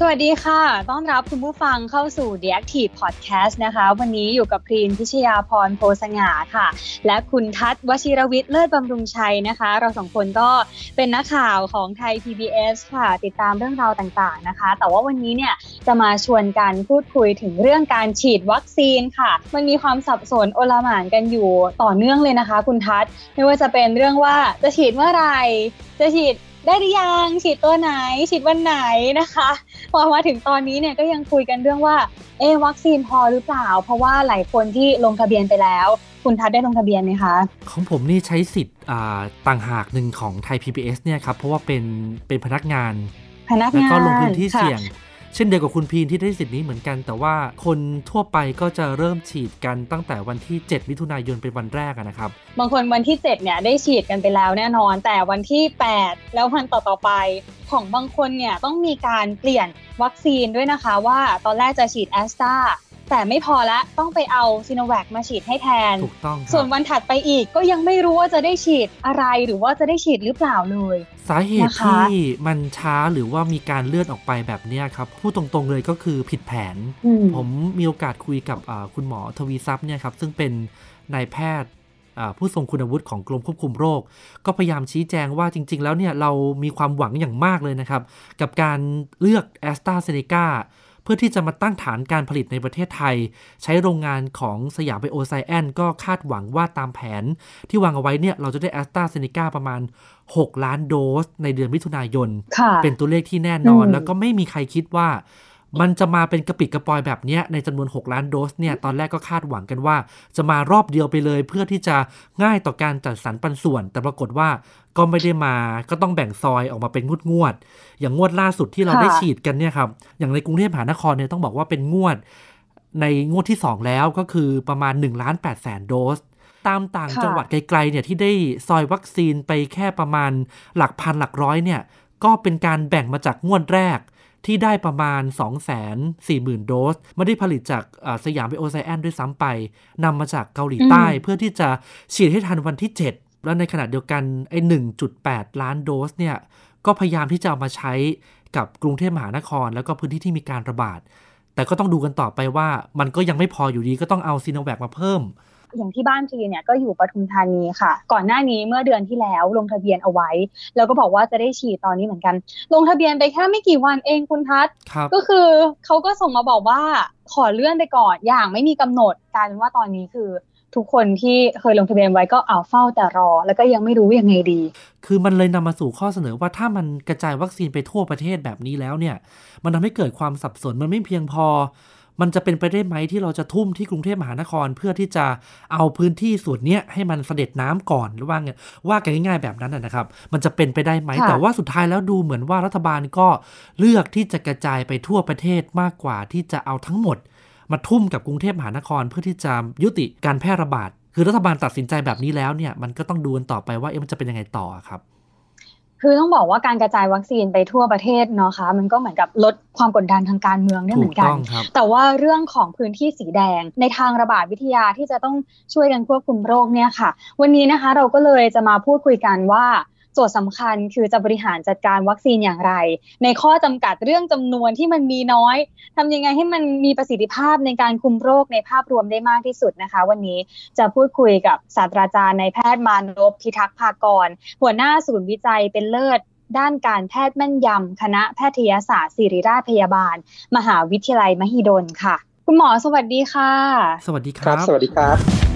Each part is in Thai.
สวัสดีค่ะ ต้อนรับคุณผู้ฟังเข้าสู่ The Active Podcast นะคะ วันนี้อยู่กับพรีนพิชยาพรโพสง่าค่ะ และคุณทัศวชิรวิทย์เลิศบำรุงชัยนะคะ เราสองคนก็เป็นนักข่าวของไทย PBS ค่ะ ติดตามเรื่องราวต่างๆนะคะ แต่ว่าวันนี้เนี่ยจะมาชวนกันพูดคุยถึงเรื่องการฉีดวัคซีนค่ะ มันมีความสับสนโอลหม่านกันอยู่ต่อเนื่องเลยนะคะ คุณทัศไม่ว่าจะเป็นเรื่องว่าจะฉีดเมื่อไหร่จะฉีด ได้หรือยังฉีดตัวไหนฉีดวันไหนนะคะพอมาถึงตอนนี้เนี่ยก็ยังคุยกันเรื่องว่าเอวัคซีนพอหรือเปล่า เพราะว่าหลายคนที่ลงทะเบียนไปแล้ว คุณทัศได้ลงทะเบียนไหมคะ ของผมนี่ใช้สิทธิ์ต่างหากหนึ่งของไทย PBS เนี่ยครับเพราะว่าเป็นเป็นพนักงานพนักแล้วงานก็ลงพื้นที่ค่ะเสี่ยง เช่นเดียวกับคุณพีนที่ได้สิทธิ์นี้เหมือนกัน แต่ว่าคนทั่วไปก็จะเริ่มฉีดกันตั้งแต่วันที่ 7 มิถุนายนเป็นวันแรกนะครับ บางคนวันที่ 7 เนี่ยได้ฉีดกันไปแล้วแน่นอน แต่วันที่ 8 แล้ววันต่อๆไปของบางคนเนี่ยต้องมีการเปลี่ยนวัคซีนด้วยนะคะว่าตอนแรกจะฉีดแอสตรา แต่ไม่พอละต้องไปเอาซีโนแวคมาฉีดให้แทน ถูกต้องคส่รัวนบวันถัดไปอีกก็ยังไม่รู้ว่าจะได้ฉีดอะไรหรือว่าจะได้ฉีดหรือเปล่าเลย สาเหตุนะคะที่มันช้าหรือว่ามีการเลื่อนออกไปแบบเนี้ยครับพูดตรงๆเลยก็คือผิดแผนอืมผมมีโอกาสคุยกับอ่าคุณหมอทวีทรัพย์เนี่ยครับซึ่งเป็นนายแพทย์อ่าผู้ทรงคุณวุฒิของกรมควบคุมโรค ก็พยายามชี้แจงว่าจริง ๆ แล้วเนี่ยเรามีความหวังอย่างมากเลยนะครับ กับการเลือกแอสตราเซเนกา เพื่อที่จะมาตั้งฐานการผลิตในประเทศไทย ใช้โรงงานของสยามไบโอไซแอนก็คาดหวังว่าตามแผน ที่วางเอาไว้เนี่ยเราจะได้แอสตราเซเนกาประมาณ 6 ล้านโดสในเดือนมิถุนายนค่ะเป็นตัวเลขที่แน่นอนอืมแล้วก็ไม่มีใครคิดว่า มันจะมาเป็นกระปิดกระปอยแบบนี้ในจำนวน 6 ล้านโดสเนี่ยตอนแรกก็คาดหวังกันว่า จะมารอบเดียวไปเลยเพื่อที่จะง่ายต่อการจัดสรรปันส่วน แต่ปรากฏว่าก็ไม่ได้มาก็ต้องแบ่งซอยออกมาเป็นงวดงวดๆอย่างงวดล่าสุดที่เราได้ฉีดกันเนี่ยครับอย่างในกรุงเทพมหานครเนี่ยต้องบอกว่าเป็นงวด ในงวดที่ 2 แล้วก็คือประมาณ1ล้าน8แสนโดสตามต่างจังหวัดไกลๆเนี่ยที่ได้ซอยวัคซีนไปแค่ประมาณหลักพันหลักร้อยเนี่ยก็เป็นการแบ่งมาจากงวดแรก ที่ได้ประมาณ 2 4 0 0 0 0 โดส ไม่ได้ผลิตจากอ่าสยามไบโอไซแอนด้วยซ้ำไปนำมาจากเกาหลีใต้อืมเพื่อที่จะฉีดให้ทันวันที่ 7 แล้วในขณะเดียวกันไอ้ 1.8 ล้านโดสเนี่ยก็พยายามที่จะเอามาใช้กับกรุงเทพมหานคร แล้วก็พื้นที่ที่มีการระบาด แต่ก็ต้องดูกันต่อไปว่ามันก็ยังไม่พออยู่ดีก็ต้องเอาซีโนแวคมาเพิ่ม อย่างที่บ้านพีเนี่ยก็อยู่ปทุมธานีค่ะ ก่อนหน้านี้เมื่อเดือนที่แล้วลงทะเบียนเอาไว้ แล้วก็บอกว่าจะได้ฉีดตอนนี้เหมือนกัน ลงทะเบียนไปแค่ไม่กี่วันเองคุณทัศน์ครับก็คือเขาก็ส่งมาบอกว่าขอเลื่อนไปก่อนอย่างไม่มีกำหนดกลายเป็นว่าตอนนี้คือทุกคนที่เคยลงทะเบียนไว้ก็เอาเฝ้าแต่รอ แล้วก็ยังไม่รู้ยังไงดี คือมันเลยนำมาสู่ข้อเสนอว่าถ้ามันกระจายวัคซีนไปทั่วประเทศแบบนี้แล้วเนี่ย มันทำให้เกิดความสับสนมันไม่เพียงพอ มันจะเป็นไปได้ไหมที่เราจะทุ่มที่กรุงเทพมหานคร เพื่อที่จะเอาพื้นที่ส่วนเนี้ยให้มันเสด็จน้ำก่อนหรือว่าไงว่ากันง่ายๆแบบนั้นนะนะครับ มันจะเป็นไปได้ไหมค่ะแต่ว่าสุดท้ายแล้วดูเหมือนว่ารัฐบาลก็เลือกที่จะกระจายไปทั่วประเทศมากกว่าที่จะเอาทั้งหมด มาทุ่มกับกรุงเทพมหานครเพื่อที่จะยุติการแพร่ระบาดคือรัฐบาลตัดสินใจแบบนี้แล้วเนี่ยมันก็ต้องดูกันต่อไปว่าเอ๊ะมันจะเป็นยังไงต่อครับ คือต้องบอกว่าการกระจายวัคซีนไปทั่วประเทศเนาะคะ มันก็เหมือนกับลดความกดดันทางการเมืองด้วยเหถูมืกอนกัต้นองครับแต่ว่าเรื่องของพื้นที่สีแดงในทางระบาดวิทยาที่จะต้องช่วยกันควบคุมโรคเนี่ยค่ะ วันนี้นะคะเราก็เลยจะมาพูดคุยกันว่า โจทย์สำคัญคือจะบริหารจัดการวัคซีนอย่างไร ในข้อจำกัดเรื่องจำนวนที่มันมีน้อยทำยังไงให้มันมีประสิทธิภาพในการคุมโรคในภาพรวมได้มากที่สุดนะคะ วันนี้จะพูดคุยกับศาสตราจารย์นายแพทย์มานพพิทักษ์ภากร หัวหน้าศูนย์วิจัยเป็นเลิศด้านการแพทย์แม่นยำ คณะแพทยศาสตร์ศิริราชพยาบาล มหาวิทยาลัยมหิดลค่ะ คุณหมอสวัสดีค่ะ สวัสดีคครัรับบสวัสดีครับ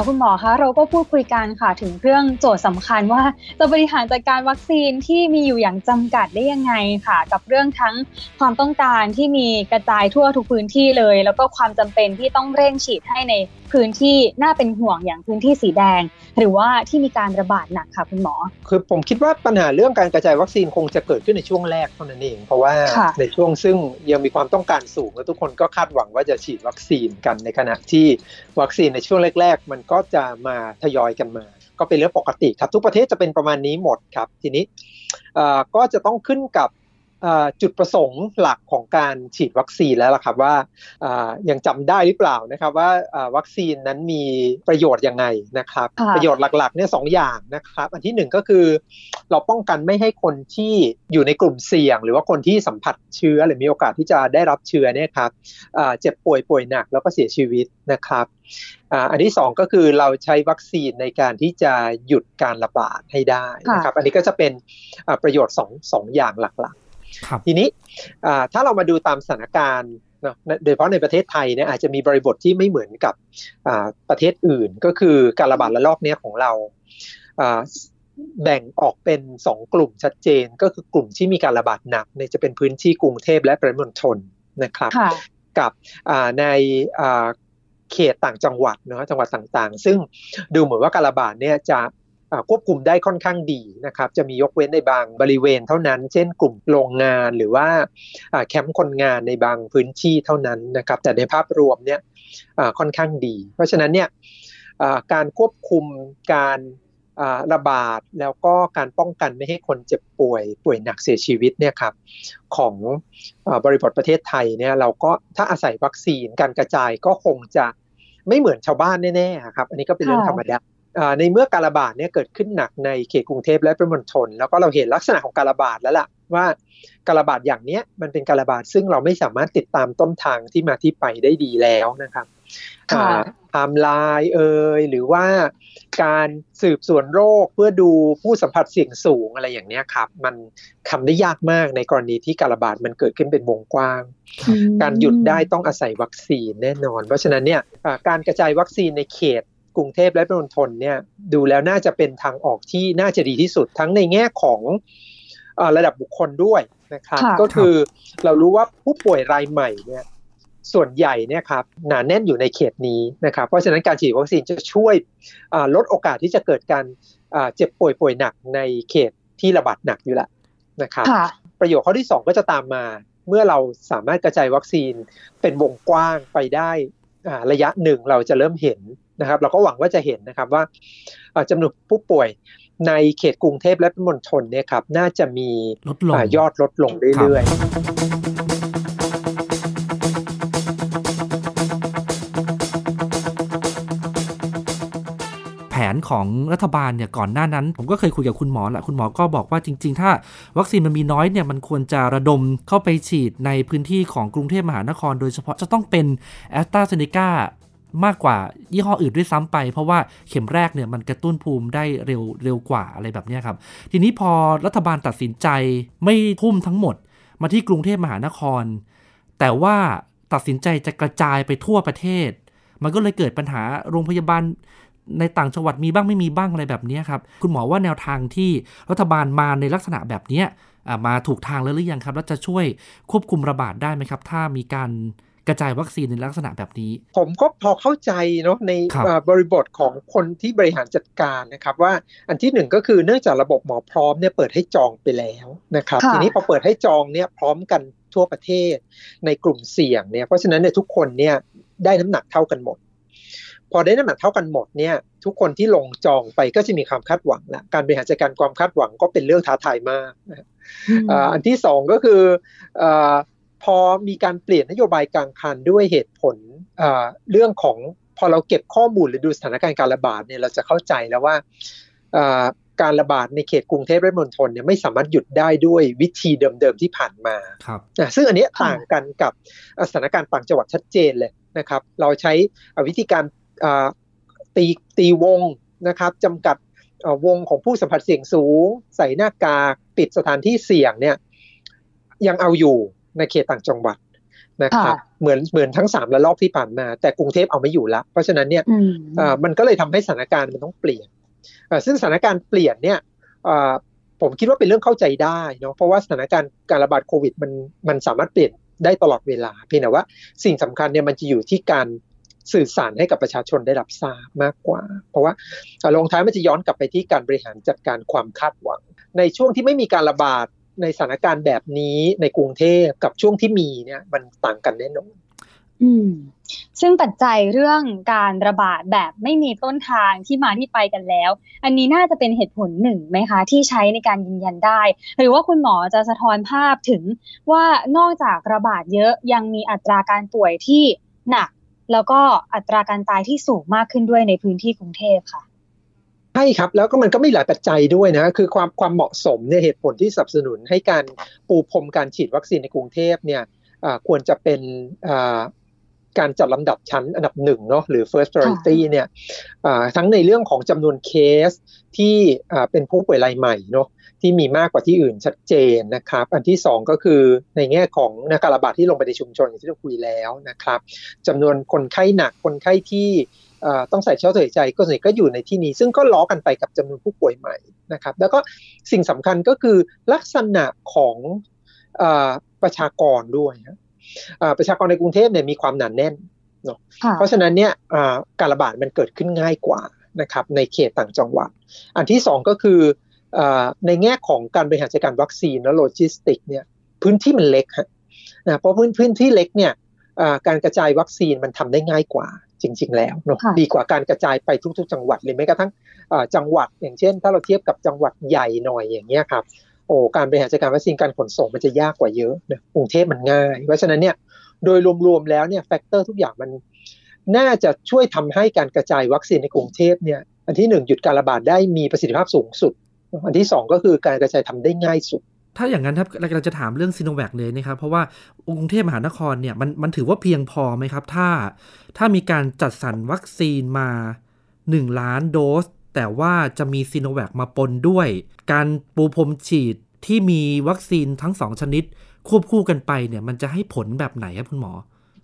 ค่ะคุณหมอคะเราก็พูดคุยกันค่ะถึงเรื่องโจทย์สำคัญว่าจะบริหารจัดการวัคซีนที่มีอยู่อย่างจำกัดได้ยังไงค่ะ กับเรื่องทั้งความต้องการที่มีกระจายทั่วทุกพื้นที่เลย แล้วก็ความจำเป็นที่ต้องเร่งฉีดให้ใน พื้นที่น่าเป็นห่วงอย่างพื้นที่สีแดง หรือว่าที่มีการระบาดหนักค่ะคุณหมอ คือผมคิดว่าปัญหาเรื่องการกระจายวัคซีนคงจะเกิดขึ้นในช่วงแรกเท่านั้นเอง เพราะว่าในช่วงซึ่งยังมีความต้องการสูงและทุกคนก็คาดหวังว่าจะฉีดวัคซีนกันในขณะที่วัคซีนในช่วงแรก ๆ มันก็จะมาทยอยกันมา ก็เป็นเรื่องปกติครับทุกประเทศจะเป็นประมาณนี้หมดครับทีนี้ก็จะต้องขึ้นกับ จุดประสงค์หลักของการฉีดวัคซีนแล้วล่ะครับว่ายังจำได้หรือเปล่านะครับว่าวัคซีนนั้นมีประโยชน์ยังไงนะครับ ประโยชน์หลักๆเนี่ยสองอย่างนะครับ อันที่หนึ่งก็คือ เราป้องกันไม่ให้คนที่อยู่ในกลุ่มเสี่ยง หรือว่าคนที่สัมผัสเชื้อหรือมีโอกาสที่จะได้รับเชื้อเนี่ยครับเจ็บป่วยป่วยหนักแล้วก็เสียชีวิตนะครับอันที่สองก็คือเราใช้วัคซีนในการที่จะหยุดการระบาดให้ได้นะครับ อันนี้ก็จะเป็นประโยชน์สองสองอย่างหลักๆ ทีนี้ถ้าเรามาดูตามสถานการณ์โดยเฉพาะในประเทศไทยเนี่ยอาจจะมีบริบทที่ไม่เหมือนกับประเทศอื่น ก็คือการระบาดระลอกนี้ของเราแบ่งออกเป็น 2 กลุ่มชัดเจน ก็คือกลุ่มที่มีการระบาดหนักในจะเป็นพื้นที่กรุงเทพและปริมณฑลนะครับกับในเขตต่างจังหวัดเนาะจังหวัดต่างๆ ซึ่งดูเหมือนว่าการระบาดเนี่ยจะ ควบคุมได้ค่อนข้างดีนะครับ จะมียกเว้นในบางบริเวณเท่านั้น เช่นกลุ่มโรงงานหรือว่าแคมป์คนงานในบางพื้นที่เท่านั้นนะครับ แต่ในภาพรวมเนี่ยค่อนข้างดี เพราะฉะนั้นเนี่ยการควบคุมการระบาดแล้วก็การป้องกันไม่ให้คนเจ็บป่วยป่วยหนักเสียชีวิตเนี่ยครับของบริบทประเทศไทยเนี่ยเราก็ถ้าอาศัยวัคซีนการกระจายก็คงจะไม่เหมือนชาวบ้านแน่ๆครับ อันนี้ก็เป็นเรื่องธรรมดา ในเมื่อการระบาดเนี่ยเกิดขึ้นหนักในเขตกรุงเทพและปริมณฑลแล้วก็เราเห็นลักษณะของการระบาดแล้วล่ะว่าการระบาดอย่างเนี้ยมันเป็นการระบาดซึ่งเราไม่สามารถติดตามต้นทางที่มาที่ไปได้ดีแล้วนะครับไทม์ไลน์เอ่ยหรือว่าการสืบสวนโรคเพื่อดูผู้สัมผัสเสี่ยงสูงอะไรอย่างนี้ครับ มันทำได้ยากมากในกรณีที่การระบาดมันเกิดขึ้นเป็นวงกว้าง การหยุดได้ต้องอาศัยวัคซีนแน่นอน เพราะฉะนั้นเนี่ยการกระจายวัคซีนในเขตก รุงเทพและปริมณฑลเนี่ยดูแล้วน่าจะเป็นทางออกที่น่าจะดีที่สุดทั้งในแง่ของระดับบุคคลด้วยนะครับก็คือเรารู้ว่าผู้ป่วยรายใหม่เนี่ยส่วนใหญ่เนี่ยครับหนาแน่นอยู่ในเขตนี้นะครับเพราะฉะนั้นการฉีดวัคซีนจะช่วยลดโอกาสที่จะเกิดการเจ็บป่วยป่วยหนักในเขตที่ระบาดหนักอยู่แล้วนะครับประโยชน์ข้อที่ 2 ก็จะตามมา เมื่อเราสามารถกระจายวัคซีนเป็นวงกว้างไปได้ ระยะหนึ่งเราจะเริ่มเห็นนะครับ เราก็หวังว่าจะเห็นนะครับว่าจำนวนผู้ป่วยในเขตกรุงเทพและมณฑลเนี่ยครับน่าจะมียอดลดลงเรื่อยๆ ของรัฐบาลเนี่ยก่อนหน้านั้น ผมก็เคยคุยกับคุณหมอแหละคุณหมอก็บอกว่าจริง ๆ ถ้าวัคซีนมันมีน้อยเนี่ยมันควรจะระดมเข้าไปฉีดในพื้นที่ของกรุงเทพมหานคร โดยเฉพาะจะต้องเป็นแอสตราเซเนกามากกว่ายี่ห้ออื่นด้วยซ้ำไป เพราะว่าเข็มแรกเนี่ยมันกระตุ้นภูมิได้เร็วเร็วกว่าอะไรแบบนี้ครับ ทีนี้พอรัฐบาลตัดสินใจไม่ทุ่มทั้งหมด มาที่กรุงเทพมหานคร แต่ว่าตัดสินใจจะกระจายไปทั่วประเทศ มันก็เลยเกิดปัญหาโรงพยาบาล ในต่างจังหวัดมีบ้างไม่มีบ้างอะไรแบบนี้ครับ คุณหมอว่าแนวทางที่รัฐบาลมาในลักษณะแบบนี้มาถูกทางแล้วหรือยังครับ แล้วจะช่วยควบคุมระบาดได้ไหมครับ ถ้ามีการกระจายวัคซีนในลักษณะแบบนี้ ผมก็พอเข้าใจเนาะในบริบทของคนที่บริหารจัดการนะครับ ว่าอันที่หนึ่งก็คือเนื่องจากระบบหมอพร้อมเนี่ยเปิดให้จองไปแล้วนะครับทีนี้พอเปิดให้จองเนี่ยพร้อมกันทั่วประเทศในกลุ่มเสี่ยงเนี่ยเพราะฉะนั้นเนี่ยทุกคนเนี่ยได้น้ำหนักเท่ากันหมด พอได้น้ำหนักเท่ากันหมดเนี่ยทุกคนที่ลงจองไปก็จะมีความคาดหวังละการบริหารจัดการความคาดหวังก็เป็นเรื่องท้าทายมากนะอันที่สองก็คือพอมีการเปลี่ยนนโยบายกลางคันด้วยเหตุผลเรื่องของพอเราเก็บข้อมูลหรือดูสถานการณ์การระบาดเนี่ยเราจะเข้าใจแล้วว่าการระบาดในเขตกรุงเทพและมณฑลเนี่ยไม่สามารถหยุดได้ด้วยวิธีเดิมๆที่ผ่านมาครับซึ่งอันนี้ต่างกันกับสถานการณ์ต่างจังหวัดชัดเจนเลยนะครับ เราใช้วิธีการ ตีตีวงนะครับจำกัดวงของผู้สัมผัสเสี่ยงสูง ใส่หน้ากากปิดสถานที่เสี่ยงเนี่ยยังเอาอยู่ในเขตต่างจังหวัดนะครับเหมือนเหมือนทั้งสามระลอกที่ผ่านมา แต่กรุงเทพเอาไม่อยู่แล้วเพราะฉะนั้นเนี่ยมันก็เลยทำให้สถานการณ์มันต้องเปลี่ยนซึ่งสถานการณ์เปลี่ยนเนี่ยผมคิดว่าเป็นเรื่องเข้าใจได้เนาะเพราะว่าสถานการณ์การระบาดโควิดมันมันสามารถเปลี่ยนได้ตลอดเวลา เพียงแต่ว่าสิ่งสำคัญเนี่ยมันจะอยู่ที่การ สื่อสารให้กับประชาชนได้รับทราบมากกว่า เพราะว่าลงท้ายมันจะย้อนกลับไปที่การบริหารจัดการความคาดหวัง ในช่วงที่ไม่มีการระบาดในสถานการณ์แบบนี้ในกรุงเทพกับช่วงที่มีเนี่ยมันต่างกันแน่นอนอืมซึ่งปัจจัยเรื่องการระบาดแบบไม่มีต้นทางที่มาที่ไปกันแล้ว อันนี้น่าจะเป็นเหตุผลหนึ่งไหมคะ ที่ใช้ในการยืนยันได้ หรือว่าคุณหมอจะสะท้อนภาพถึงว่านอกจากระบาดเยอะยังมีอัตราการป่วยที่หนัก แล้วก็อัตราการตายที่สูงมากขึ้นด้วยในพื้นที่กรุงเทพค่ะใช่ครับ แล้วก็มันก็ไม่หลายปัจจัยด้วยนะ คือความความเหมาะสมเนี่ยเหตุผลที่สนับสนุนให้การปูพรมการฉีดวัคซีนในกรุงเทพเนี่ยควรจะเป็น การจัดลำดับชั้นอันดับหนึ่งเนาะหรือ first priority เนี่ยทั้งในเรื่องของจำนวนเคสที่เป็นผู้ป่วยรายใหม่เนาะที่มีมากกว่าที่อื่นชัดเจนนะครับ อันที่ 2 ก็คือในแง่ของนาการระบาดที่ลงไปในชุมชนอย่างที่เราคุยแล้วนะครับจำนวนคนไข้หนักคนไข้ที่ต้องใส่เชื้อถอยใจก็ส่วนใหญ่ก็อยู่ในที่นี้ ซึ่งก็ล้อกันไปกับจำนวนผู้ป่วยใหม่นะครับ แล้วก็สิ่งสำคัญก็คือลักษณะของประชากรด้วย ประชากรในกรุงเทพเนี่ยมีความหนาแน่นเนาะเพราะฉะนั้นเนี่ยการระบาดมันเกิดขึ้นง่ายกว่านะครับในเขตต่างจังหวัด อันที่สองก็คือในแง่ของการบริหารจัดการวัคซีนและโลจิสติกส์เนี่ยพื้นที่มันเล็กฮะนะเพราะพื้นพื้นที่เล็กเนี่ยการกระจายวัคซีนมันทำได้ง่ายกว่าจริง ๆ แล้วเนาะดีกว่าการกระจายไปทุก ๆ จังหวัดเลยแม้กระทั่งจังหวัด อย่างเช่น ถ้าเราเทียบกับจังหวัดใหญ่หน่อยอย่างเงี้ยครับ โอ้การบริหารจัดการวัคซีนการขนส่งมันจะยากกว่าเยอะนะกรุงเทพมันง่าย เพราะฉะนั้นเนี่ยโดยรวมๆแล้วเนี่ย factor ทุกอย่างมันน่าจะช่วยทำให้การกระจายวัคซีนในกรุงเทพเนี่ยอันที่หนึ่งหยุดการระบาดได้มีประสิทธิภาพสูงสุด อันที่สองก็คือการกระจายทำได้ง่ายสุด ถ้าอย่างนั้นครับเราจะถามเรื่องซีโนแวคเลยนะครับ เพราะว่ากรุงเทพมหานครเนี่ยมันมันถือว่าเพียงพอไหมครับ ถ้าถ้ามีการจัดสรรวัคซีนมา 1 ล้านโดส แต่ว่าจะมีซีโนแวคมาปนด้วย การปูพรมฉีดที่มีวัคซีนทั้งสองชนิด ควบคู่กันไปเนี่ยมันจะให้ผลแบบไหนครับคุณหมอ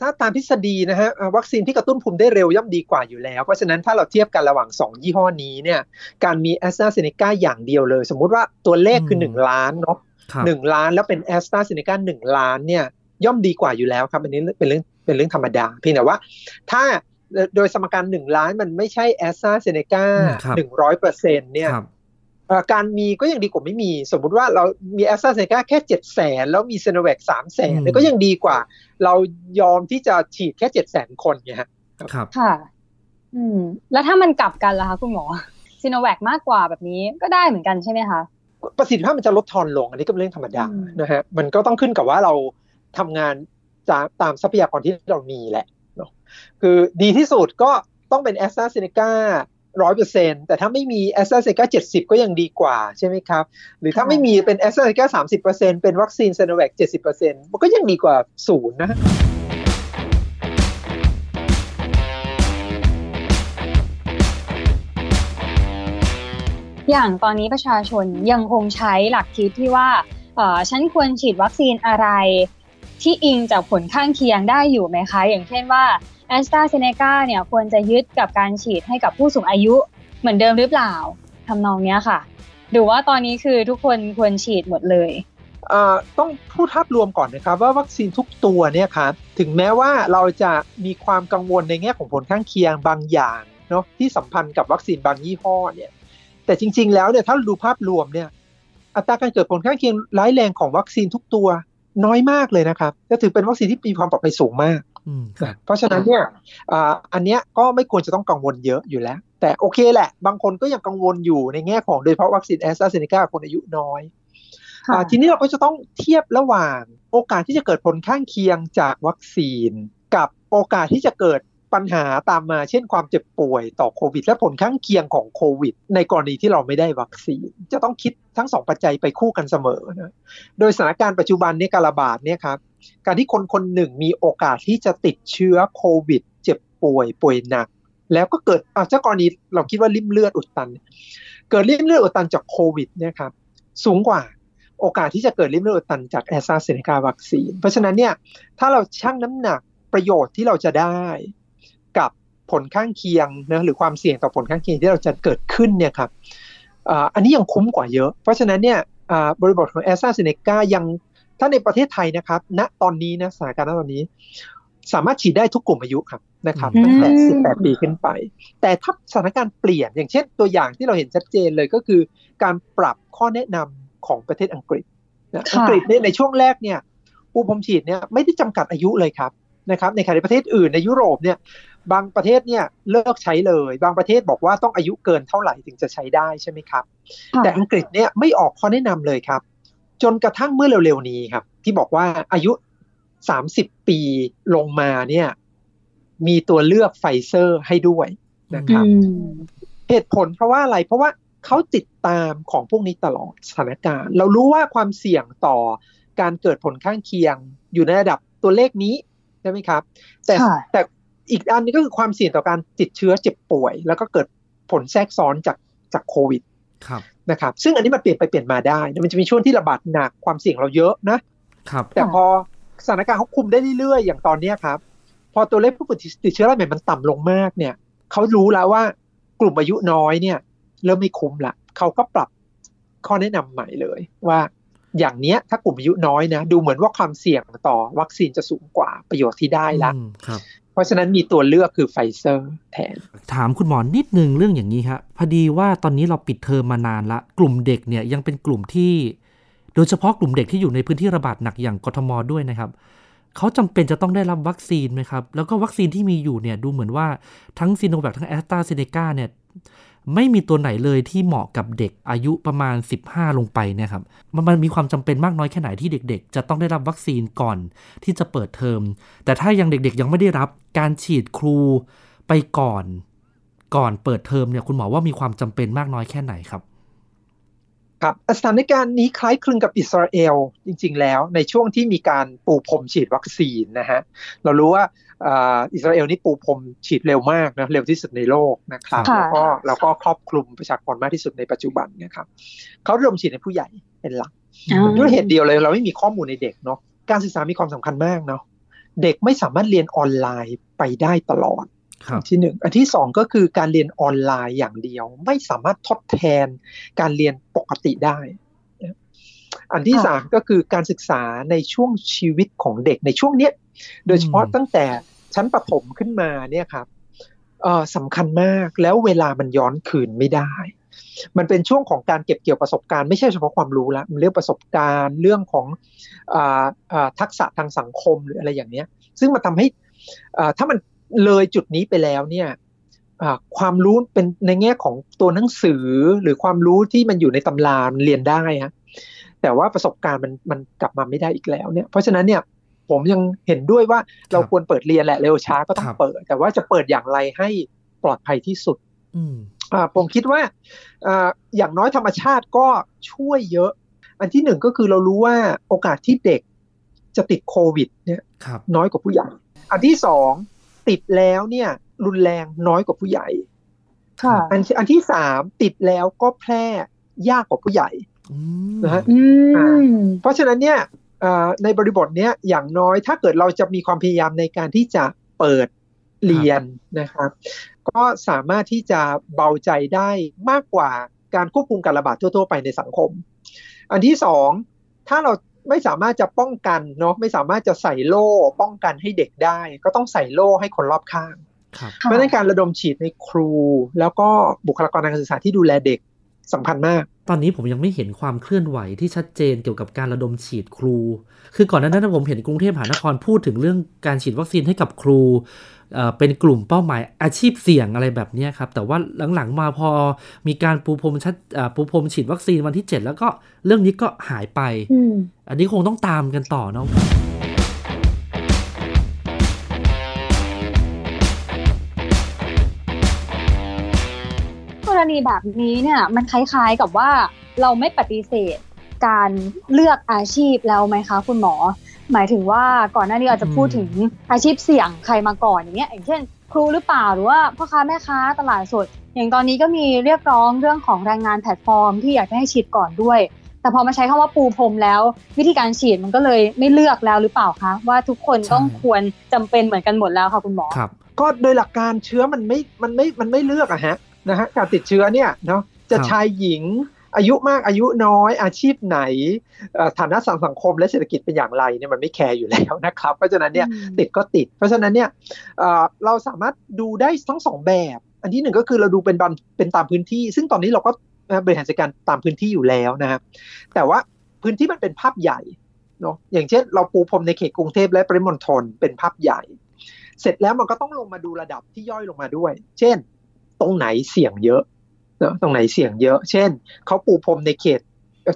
ถ้าตามทฤษฎีนะฮะวัคซีนที่กระตุ้นภูมิได้เร็วย่อมดีกว่าอยู่แล้ว เพราะฉะนั้นถ้าเราเทียบกันระหว่าง 2 ยี่ห้อนี้เนี่ยการมีแอสตราเซเนกาอย่างเดียวเลย สมมุติว่าตัวเลขคือ 1 ล้านเนาะหนึ่งล้านแล้วเป็นแอสตราเซเนกาหนึ่งล้านเนี่ยย่อมดีกว่าอยู่แล้วครับอันนี้เป็นเรื่องเป็นเรื่องธรรมดาเพียงแต่ว่า ถ้า โดยสมการหนึ่งล้านมันไม่ใช่แอสตราเซเนกาหนึ่งร้อยเปอร์เซ็นต์เนี่ยการมีก็ยังดีกว่าไม่มี สมมุติว่าเรามีแอสตราเซเนกาแค่เจ็ดแสนแล้วมีซิโนแวคสามแสนก็ยังดีกว่า เรายอมที่จะฉีดแค่เจ็ดแสนคนไงฮะครับค่ะ อืม แล้วถ้ามันกลับกันล่ะคะคุณหมอซิโนแวคมากกว่าแบบนี้ก็ได้เหมือนกันใช่ไหมคะประสิทธิภาพมันจะลดทอนลง อันนี้ก็เป็นเรื่องธรรมดานะฮะมันก็ต้องขึ้นกับว่าเราทำงานจากตามทรัพยากรที่เรามีแหละเนาะ คือดีที่สุดก็ต้องเป็นแอสตราเซเนการ้อยเปอร์เซ็นต์แต่ถ้าไม่มีแอสตราเซเนกาเจ็ดสิบก็ยังดีกว่าใช่ไหมครับ หรือถ้าไม่มีเป็นแอสตราเซเนกาสามสิบเปอร์เซ็นต์เป็นวัคซีนซิโนแวคเจ็ดสิบเปอร์เซ็นต์มันก็ยังดีกว่าศูนย์นะอย่างตอนนี้ประชาชนยังคงใช้หลักคิดที่ว่าเออฉันควรฉีดวัคซีนอะไรที่อิงจากผลข้างเคียงได้อยู่ไหมคะ อย่างเช่นว่า แอสตราเซเนกาเนี่ยควรจะยึดกับการฉีดให้กับผู้สูงอายุเหมือนเดิมหรือเปล่าทำนองนี้ค่ะ หรือว่าตอนนี้คือทุกคนควรฉีดหมดเลยต้องพูดภาพรวมก่อนนะครับว่าวัคซีนทุกตัวเนี่ยครับถึงแม้ว่าเราจะมีความกังวลในแง่ของผลข้างเคียงบางอย่างเนาะที่สัมพันธ์กับวัคซีนบางยี่ห้อเนี่ยแต่จริง ๆ แล้วเนี่ยถ้าดูภาพรวมเนี่ยอัตราการเกิดผลข้างเคียงร้ายแรงของวัคซีนทุกตัวน้อยมากเลยนะครับจะถือเป็นวัคซีนที่มีความปลอดภัยสูงมาก เพราะฉะนั้นเนี่ยอันเนี้ยก็ไม่ควรจะต้องกังวลเยอะอยู่แล้ว แต่โอเคแหละ บางคนก็ยังกังวลอยู่ในแง่ของโดยเฉพาะวัคซีนแอสตราเซเนกาคนอายุน้อยทีนี้เราก็จะต้องเทียบระหว่างโอกาสที่จะเกิดผลข้างเคียงจากวัคซีน กับโอกาสที่จะเกิดปัญหาตามมาเช่นความเจ็บป่วยต่อโควิด และผลข้างเคียงของโควิด ในกรณีที่เราไม่ได้วัคซีน จะต้องคิด ทั้งสองปัจจัยไปคู่กันเสมอนะโดยสถานการณ์ปัจจุบันนี้การระบาดเนี่ยครับการที่คนคนหนึ่งมีโอกาสที่จะติดเชื้อโควิด เจ็บป่วยป่วยหนัก แล้วก็เกิดอ่าเจ้ากรณีเราคิดว่าริ่มเลือดอุดตัน เกิดริ่มเลือดอุดตันจากโควิดเนี่ยครับสูงกว่าโอกาสที่จะเกิดริ่มเลือดอุดตันจากแอสตราเซเนกาวัคซีน เพราะฉะนั้นเนี่ยถ้าเราชั่งน้ำหนักประโยชน์ที่เราจะได้กับผลข้างเคียงนะหรือความเสี่ยงต่อผลข้างเคียงที่เราจะเกิดขึ้นเนี่ยครับ อันนี้ยังคุ้มกว่าเยอะ เพราะฉะนั้นเนี่ยบริบทของแอสตราเซเนกายังถ้าในประเทศไทยนะครับ ณตอนนี้นะสถานการณ์ณตอนนี้ สามารถฉีดได้ทุกกลุ่มอายุครับนะครับตั้งแต่ 18 ปีขึ้นไป แต่ถ้าสถานการณ์เปลี่ยน อย่างเช่นตัวอย่างที่เราเห็นชัดเจนเลยก็คือ การปรับข้อแนะนำของประเทศอังกฤษอังกฤษเนี่ยในช่วงแรกเนี่ยปูพรมฉีดเนี่ยไม่ได้จำกัดอายุเลยครับนะครับในขณะที่ประเทศอื่นในยุโรปเนี่ย บางประเทศเนี่ยเลิกใช้เลย บางประเทศบอกว่าต้องอายุเกินเท่าไหร่ถึงจะใช้ได้ใช่ไหมครับ แต่อังกฤษเนี่ยไม่ออกข้อแนะนำเลยครับ จนกระทั่งเมื่อเร็วๆนี้ครับ ที่บอกว่าอายุ 30 ปีลงมาเนี่ยมีตัวเลือกไฟเซอร์ให้ด้วยนะครับเหตุผลเพราะว่าอะไรเพราะว่าเขาติดตามของพวกนี้ตลอดสถานการณ์ เรารู้ว่าความเสี่ยงต่อการเกิดผลข้างเคียงอยู่ในระดับตัวเลขนี้ใช่ไหมครับ แต่แต่ อีกอันนี้ก็คือความเสี่ยงต่อการติดเชื้อเจ็บป่วย แล้วก็เกิดผลแทรกซ้อนจากจากโควิดนะครับ ซึ่งอันนี้มันเปลี่ยนไปเปลี่ยนมาได้ มันจะมีช่วงที่ระบาดหนักความเสี่ยงเราเยอะนะครับ แต่พอสถานการณ์เขาคุมได้เรื่อยๆ อย่างตอนนี้ครับ พอตัวเลขผู้ติดเชื้อรายใหม่มันต่ำลงมากเนี่ยเขารู้แล้วว่ากลุ่มอายุน้อยเนี่ย เริ่มไม่คุ้มละเขาก็ปรับข้อแนะนำใหม่เลยว่าอย่างเนี้ยถ้ากลุ่มอายุน้อยนะ ดูเหมือนว่าความเสี่ยงต่อวัคซีนจะสูงกว่าประโยชน์ที่ได้ละ เพราะฉะนั้นมีตัวเลือกคือไฟเซอร์แทน ถามคุณหมอนิดนึงเรื่องอย่างนี้ครับพอดีว่าตอนนี้เราปิดเทอมมานานละ กลุ่มเด็กเนี่ยยังเป็นกลุ่มที่ โดยเฉพาะกลุ่มเด็กที่อยู่ในพื้นที่ระบาดหนักอย่างกทมด้วยนะครับเขาจำเป็นจะต้องได้รับวัคซีนไหมครับ แล้วก็วัคซีนที่มีอยู่เนี่ยดูเหมือนว่าทั้งซิโนแวคทั้งแอสตราเซเนกาเนี่ย ไม่มีตัวไหนเลยที่เหมาะกับเด็กอายุประมาณ 15 ลงไปเนี่ยครับมันมันมีความจำเป็นมากน้อยแค่ไหนที่เด็กๆ จะต้องได้รับวัคซีนก่อนที่จะเปิดเทอม แต่ถ้ายังเด็กๆยังไม่ได้รับการฉีดครูไปก่อน ก่อนเปิดเทอมเนี่ยคุณหมอว่ามีความจำเป็นมากน้อยแค่ไหนครับ ครับสถานการณ์นี้คล้ายคลึงกับอิสราเอลจริง ๆ แล้วในช่วงที่มีการปูพรมฉีดวัคซีนนะฮะเรารู้ว่าอิสราเอลนี่ปูพรมฉีดเร็วมากนะเร็วที่สุดในโลกนะครับแล้วก็แล้วก็ครอบคลุมประชากรมากที่สุดในปัจจุบันนะครับเขาเริ่มฉีดในผู้ใหญ่เป็นหลักด้วยเหตุเดียวเลยเราไม่มีข้อมูลในเด็กเนาะการศึกษามีความสำคัญมากเนาะเด็กไม่สามารถเรียนออนไลน์ไปได้ตลอด ที่หนึ่งอันที่สองก็คือการเรียนออนไลน์อย่างเดียว ไม่สามารถทดแทนการเรียนปกติได้ อันที่สามก็คือการศึกษาในช่วงชีวิตของเด็กในช่วงเนี้ย โดยเฉพาะตั้งแต่ชั้นประถมขึ้นมาเนี่ยครับสำคัญมากแล้วเวลามันย้อนคืนไม่ได้ มันเป็นช่วงของการเก็บเกี่ยวประสบการณ์ไม่ใช่เฉพาะความรู้ละมันเรื่องประสบการณ์เรื่องของอทักษะทางสังคมหรืออะไรอย่างเนี้ย ซึ่งมันทาให้ถ้ามัน เลยจุดนี้ไปแล้วเนี่ยความรู้เป็นในแง่ของตัวหนังสือหรือความรู้ที่มันอยู่ในตำราเรียนได้ฮะแต่ว่าประสบการณ์มันมันกลับมาไม่ได้อีกแล้วเนี่ยเพราะฉะนั้นเนี่ยผมยังเห็นด้วยว่าเราควรเปิดเรียนแหละเร็วช้าก็ต้องเปิด แต่ว่าจะเปิดอย่างไรให้ปลอดภัยที่สุดอ่าผมคิดว่าอ่าอย่างน้อยธรรมชาติก็ช่วยเยอะ อันที่หนึ่งก็คือเรารู้ว่าโอกาสที่เด็กจะติดโควิด เนี่ยน้อยกว่าผู้ใหญ่ อันที่สอง ติดแล้วเนี่ย รุนแรงน้อยกว่าผู้ใหญ่อันอันที่สามติดแล้วก็แพร่ยากกว่าผู้ใหญ่นะฮะเพราะฉะนั้นเนี่ยในบริบทเนี้ยอย่างน้อยถ้าเกิดเราจะมีความพยายามในการที่จะเปิดเรียนนะครับ ก็สามารถที่จะเบาใจได้มากกว่าการควบคุมการระบาดทั่ว ๆ ไปในสังคม อันที่สองถ้าเรา ไม่สามารถจะป้องกันเนาะไม่สามารถจะใส่โล่ป้องกันให้เด็กได้ ก็ต้องใส่โล่ให้คนรอบข้างเพราะนั้นการระดมฉีดในครู แล้วก็บุคลากรทางการศึกษาที่ดูแลเด็กสำคัญมาก ตอนนี้ผมยังไม่เห็นความเคลื่อนไหวที่ชัดเจนเกี่ยวกับการระดมฉีดครู คือก่อนหน้านั้นผมเห็นกรุงเทพมหานครพูดถึงเรื่องการฉีดวัคซีนให้กับครู เป็นกลุ่มเป้าหมายอาชีพเสี่ยงอะไรแบบนี้ครับ แต่ว่าหลังๆมาพอมีการปูพรมชัดปูพรมฉีดวัคซีนวันที่ 7 แล้วก็เรื่องนี้ก็หายไปอันนี้คงต้องตามกันต่อเนาะกรณีแบบนี้เนี่ยมันคล้ายๆกับว่าเราไม่ปฏิเสธการเลือกอาชีพแล้วไหมคะคุณหมอ หมายถึงว่าก่อนหน้านี้อาจจะพูดถึงอาชีพเสี่ยงใครมาก่อนอย่างเงี้ยอย่างเช่น ครูหรือเปล่าหรือว่าพ่อค้าแม่ค้าตลาดสด อย่างตอนนี้ก็มีเรียกร้องเรื่องของแรงงานแพลตฟอร์ม ที่อยากให้ฉีดก่อนด้วย แต่พอมาใช้คำว่าปูพรมแล้ว วิธีการฉีดมันก็เลยไม่เลือกแล้วหรือเปล่าคะว่าทุกคนต้องควรจำเป็นเหมือนกันหมดแล้วค่ะคุณหมอครับก็โดยหลักการเชื้อมันไม่มันไม่มันไม่เลือกอะฮะนะฮะการติดเชื้อเนี่ยเนาะจะชายหญิง อายุมากอายุน้อยอาชีพไหนฐานะสังสังคมและเศรษฐกิจเป็นอย่างไรเนี่ยมันไม่แคร์อยู่แล้วนะครับ เพราะฉะนั้นเนี่ยติดก็ติด เพราะฉะนั้นเนี่ยเราสามารถดูได้ทั้งสองแบบ อันที่หนึ่งก็คือเราดูเป็นเป็นตามพื้นที่ ซึ่งตอนนี้เราก็บริหารจัดการตามพื้นที่อยู่แล้วนะครับแต่ว่าพื้นที่มันเป็นภาพใหญ่เนาะอย่างเช่น เราปูพรมในเขตกรุงเทพและปริมณฑลเป็นภาพใหญ่ เสร็จแล้วมันก็ต้องลงมาดูระดับที่ย่อยลงมาด้วย เช่น ตรงไหนเสี่ยงเยอะเนาะ ตรงไหนเสี่ยงเยอะ เช่นเขาปูพรมในเขต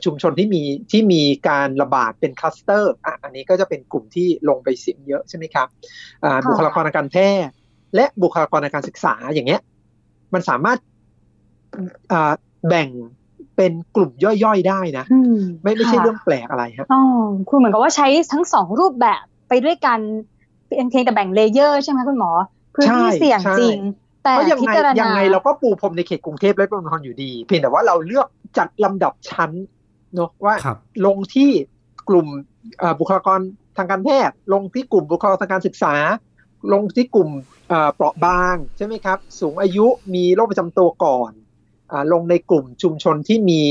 ชุมชนที่มีที่มีการระบาดเป็นคลัสเตอร์อะอันนี้ก็จะเป็นกลุ่มที่ลงไปเสี่ยงเยอะใช่ไหมครับบุคลากรทางการแพทย์และบุคลากรทางการศึกษาอย่างเงี้ย มันสามารถแบ่งเป็นกลุ่มย่อยๆได้นะ ไม่ไม่ใช่เรื่องแปลกอะไรครับอ๋อคุณเหมือนกับว่าใช้ทั้งสองรูปแบบไปด้วยกันเพียงแต่แบ่งเลเยอร์ใช่ไหมคุณหมอพื้นที่เสี่ยงจริง แต่พิจารณายังไงเราก็ปูพรมในเขตกรุงเทพและปริมณฑลอยู่ดี เพียงแต่ว่าเราเลือกจัดลำดับชั้นเนาะว่าลงที่กลุ่มบุคลากรทางการแพทย์ ลงที่กลุ่มบุคลากรทางการศึกษา ลงที่กลุ่มเปราะบางใช่ไหมครับ สูงอายุมีโรคประจำตัวก่อนลงในกลุ่มชุมชนที่มี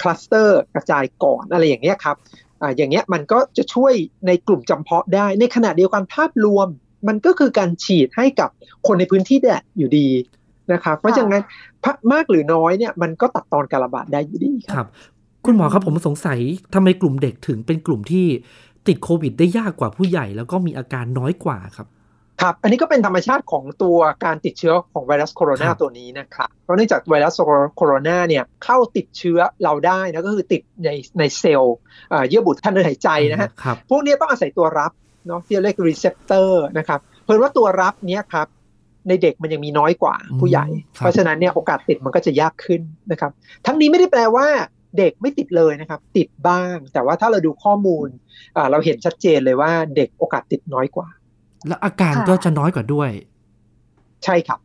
คลัสเตอร์กระจายก่อนอะไรอย่างเงี้ยครับออย่างเงี้ยมันก็จะช่วยในกลุ่มจำเพาะได้ในขณะเดียวกันภาพรวม มันก็คือการฉีดให้กับคนในพื้นที่แดงอยู่ดีนะครับเพราะฉะนั้นพักมากหรือน้อยเนี่ยมันก็ตัดตอนการระบาดได้อยู่ดีครับ คุณหมอครับผมสงสัยทำไมกลุ่มเด็กถึงเป็นกลุ่มที่ติดโควิดได้ยากกว่าผู้ใหญ่ แล้วก็มีอาการน้อยกว่าครับครับอันนี้ก็เป็นธรรมชาติของตัวการติดเชื้อของไวรัสโคโรนาตัวนี้นะครับเพราะเนื่องจากไวรัสโคโรนาเนี่ยเข้าติดเชื้อเราได้นะก็คือติดในในเซลล์เยื่อบุทางเดินหายใจนะฮะพวกนี้ต้องอาศัยตัวรับ เนาะที่เรียก receptor นะครับเผอิญว่าตัวรับเนี้ยครับในเด็กมันยังมีน้อยกว่าผู้ใหญ่ เพราะฉะนั้นเนี่ยโอกาสติดมันก็จะยากขึ้นนะครับ ทั้งนี้ไม่ได้แปลว่าเด็กไม่ติดเลยนะครับ ติดบ้าง แต่ว่าถ้าเราดูข้อมูลเราเห็นชัดเจนเลยว่าเด็กโอกาสติดน้อยกว่า แล้วอาการก็จะน้อยกว่าด้วย ใช่ครับ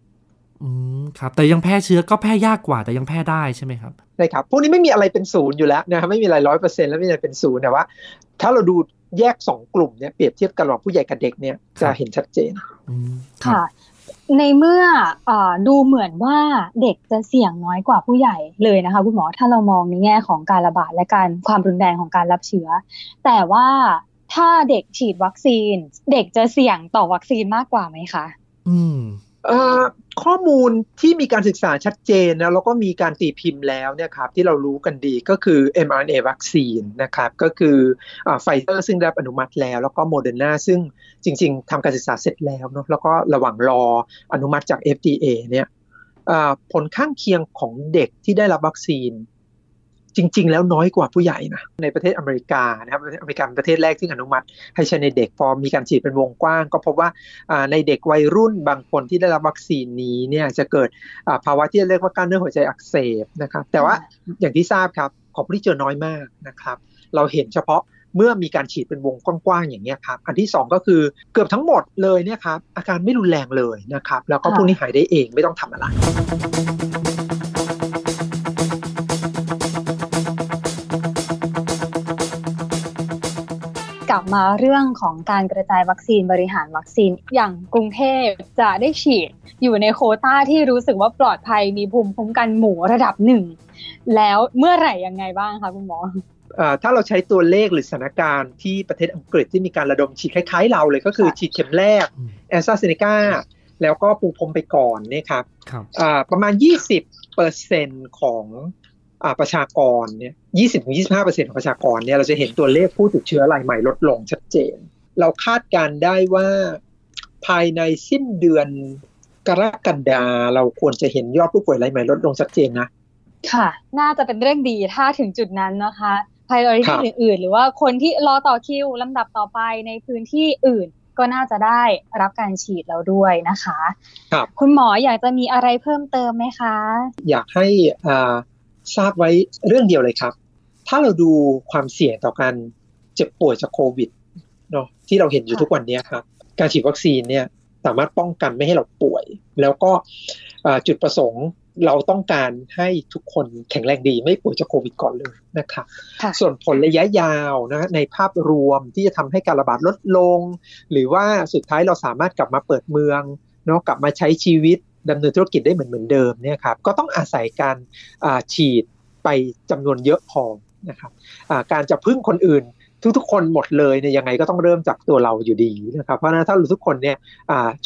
อืมครับ แต่ยังแพร่เชื้อก็แพร่ยากกว่า แต่ยังแพร่ได้ใช่ไหมครับใช่ครับพวกนี้ไม่มีอะไรเป็นศูนย์อยู่แล้วนะครับไม่มีอะไรร้อยเปอร์เซ็นต์แล้วไม่มีอะไรเป็นศูนย์แต่ว่า ถ้าเราดู แยกสองกลุ่มเนี่ยเปรียบเทียบกันระหว่างผู้ใหญ่กับเด็กเนี่ยจะเห็นชัดเจนค่ะในเมื่ออดูเหมือนว่าเด็กจะเสี่ยงน้อยกว่าผู้ใหญ่เลยนะคะคุณหมอถ้าเรามองในแง่ของการระบาดและการความรุนแรงของการรับเชื้อ แต่ว่าถ้าเด็กฉีดวัคซีน เด็กจะเสี่ยงต่อวัคซีนมากกว่าไหมคะ อืม ข้อมูลที่มีการศึกษาชัดเจนนะแล้วก็มีการตีพิมพ์แล้วเนี่ยครับที่เรารู้กันดีก็คือ mRNA วัคซีนนะครับก็คือไฟเซอร์ซึ่งได้รับอนุมัติแล้ว แล้วก็โมเดอร์นาซึ่งจริง ๆทำการศึกษาเสร็จแล้วเนาะแล้วก็ระหว่างรออนุมัติจาก FDA เนี่ยผลข้างเคียงของเด็กที่ได้รับวัคซีน จริง ๆ แล้วน้อยกว่าผู้ใหญ่นะในประเทศอเมริกานะครับอเมริกาเป็นประเทศแรกที่อนุมัติ ให้ใช้ในเด็กพอมีการฉีดเป็นวงกว้าง ก็พบว่าในเด็กวัยรุ่นบางคนที่ได้รับวัคซีนนี้เนี่ยจะเกิดภาวะที่เรียกว่ากล้ามเนื้อหัวใจอักเสบนะครับแต่ว่าอย่างที่ทราบครับของผู้ที่เจอน้อยมากนะครับ เราเห็นเฉพาะเมื่อมีการฉีดเป็นวงกว้างๆอย่างนี้ครับ อันที่ 2 ก็คือเกือบทั้งหมดเลยเนี่ยครับอาการไม่รุนแรงเลยนะครับ แล้วก็พวกนี้หายได้เองไม่ต้องทำอะไร กลับมาเรื่องของการกระจายวัคซีนบริหารวัคซีนอย่างกรุงเทพจะได้ฉีดอยู่ในโคต้าที่รู้สึกว่าปลอดภัยมีภูมิคุ้มกันหมู่ระดับหนึ่ง แล้วเมื่อไหร่ยังไงบ้างคะคุณหมอถ้าเราใช้ตัวเลขหรือสถานการณ์ที่ประเทศอังกฤษที่มีการระดมฉีดคล้ายๆเราเลยก็คือฉีดเข็มแรกแอสตราเซเนกาแล้วก็ปูพรมไปก่อนนี่ครับประมาณ 20เปอร์เซ็นของประชากรเนี่ย20-25%ของประชากรเนี่ยเราจะเห็นตัวเลขผู้ติดเชื้อรายใหม่ลดลงชัดเจน เราคาดการได้ว่าภายในสิ้นเดือนกรกฎาเราควรจะเห็นยอดผู้ป่วยรายใหม่ลดลงชัดเจนนะ ค่ะ น่าจะเป็นเรื่องดีถ้าถึงจุดนั้นนะคะภายในที่อื่นๆ หรือว่าคนที่รอต่อคิวลำดับต่อไปในพื้นที่อื่นก็น่าจะได้รับการฉีดแล้วด้วยนะคะ ครับ คุณหมออยากจะมีอะไรเพิ่มเติมไหมคะ อยากให้อ่า ทราบไว้เรื่องเดียวเลยครับ ถ้าเราดูความเสี่ยงต่อการเจ็บป่วยจากโควิดเนาะที่เราเห็นอยู่ทุกวันนี้ครับ การฉีดวัคซีนเนี่ยสามารถป้องกันไม่ให้เราป่วย แล้วก็จุดประสงค์เราต้องการให้ทุกคนแข็งแรงดีไม่ป่วยจากโควิดก่อนเลยนะครับส่วนผลระยะยาวนะในภาพรวมที่จะทำให้การระบาดลดลง หรือว่าสุดท้ายเราสามารถกลับมาเปิดเมืองเนาะกลับมาใช้ชีวิต ดำเนินธุรกิจได้เหมือนเหมือนเดิมเนี่ยครับก็ต้องอาศัยการฉีดไปจำนวนเยอะพอนะครับการจะพึ่งคนอื่นทุกๆคนหมดเลยเนี่ยยังไงก็ต้องเริ่มจากตัวเราอยู่ดีนะครับเพราะนั้นถ้าเราทุกคนเนี่ย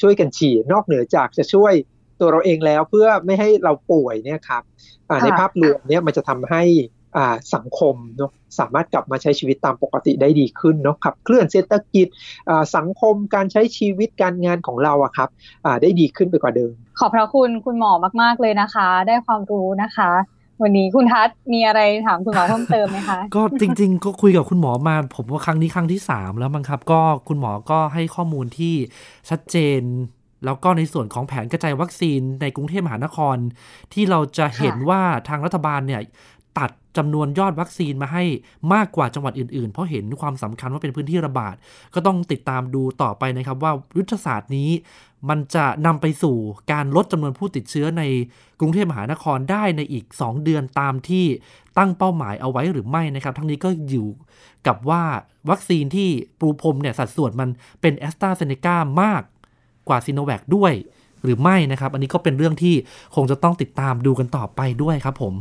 ช่วยกันฉีดนอกเหนือจากจะช่วยตัวเราเองแล้วเพื่อไม่ให้เราป่วยเนี่ยครับในภาพรวมเนี่ยมันจะทำให้ สังคมเนาะสามารถกลับมาใช้ชีวิตตามปกติได้ดีขึ้นเนาะขับเคลื่อนเศรษฐกิจสังคมการใช้ชีวิตการงานของเราอะครับได้ดีขึ้นไปกว่าเดิม ขอบพระคุณคุณหมอมากๆเลยนะคะ ได้ความรู้นะคะ วันนี้คุณทัศมีอะไรถามคุณหมอเพิ่มเติมไหมคะก็จริง ๆ ก็คุยกับคุณหมอมา ผมว่าครั้งนี้ครั้งที่ 3 แล้วมั้งครับ ก็คุณหมอก็ให้ข้อมูลที่ชัดเจนแล้วก็ในส่วนของแผนกระจายวัคซีนในกรุงเทพมหานคร ที่เราจะเห็นว่าทางรัฐบาลเนี่ย ตัดจำนวนยอดวัคซีนมาให้มากกว่าจังหวัดอื่น ๆ เพราะเห็นความสำคัญว่าเป็นพื้นที่ระบาด ก็ต้องติดตามดูต่อไปนะครับว่ายุทธศาสตร์นี้ มันจะนำไปสู่การลดจำนวนผู้ติดเชื้อในกรุงเทพมหานครได้ในอีก 2 เดือนตามที่ตั้งเป้าหมายเอาไว้หรือไม่นะครับ ทั้งนี้ก็อยู่กับว่าวัคซีนที่ปูพรมเนี่ยสัดส่วนมันเป็นแอสตราเซเนกามากกว่าซีโนแวคด้วยหรือไม่นะครับ อันนี้ก็เป็นเรื่องที่คงจะต้องติดตามดูกันต่อไปด้วยครับผม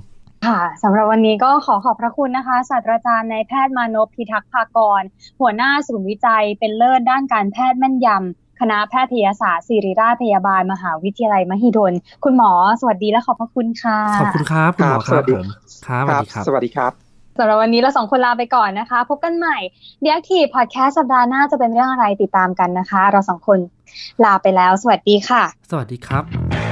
ค่ะสำหรับวันนี้ก็ขอขอบพระคุณนะคะศาสตราจารย์นายแพทย์มานพพิทักษ์ภากร หัวหน้าศูนย์วิจัยเป็นเลิศด้านการแพทย์แม่นยำคณะแพทยศาสตร์ศิริราชพยาบาลมหาวิทยาลัยมหิดล คุณหมอสวัสดีและขอบพระคุณค่ะ ขอบคุณครับคุณหมอครับผมครับสวัสดีครับสวัสดีครับสำหรับวันนี้เราสองคนลาไปก่อนนะคะ พบกันใหม่เดียกทีพอดแคสต์สัปดาห์หน้าจะเป็นเรื่องอะไรติดตามกันนะคะ เราสองคนลาไปแล้ว สวัสดีค่ะ สวัสดีครับ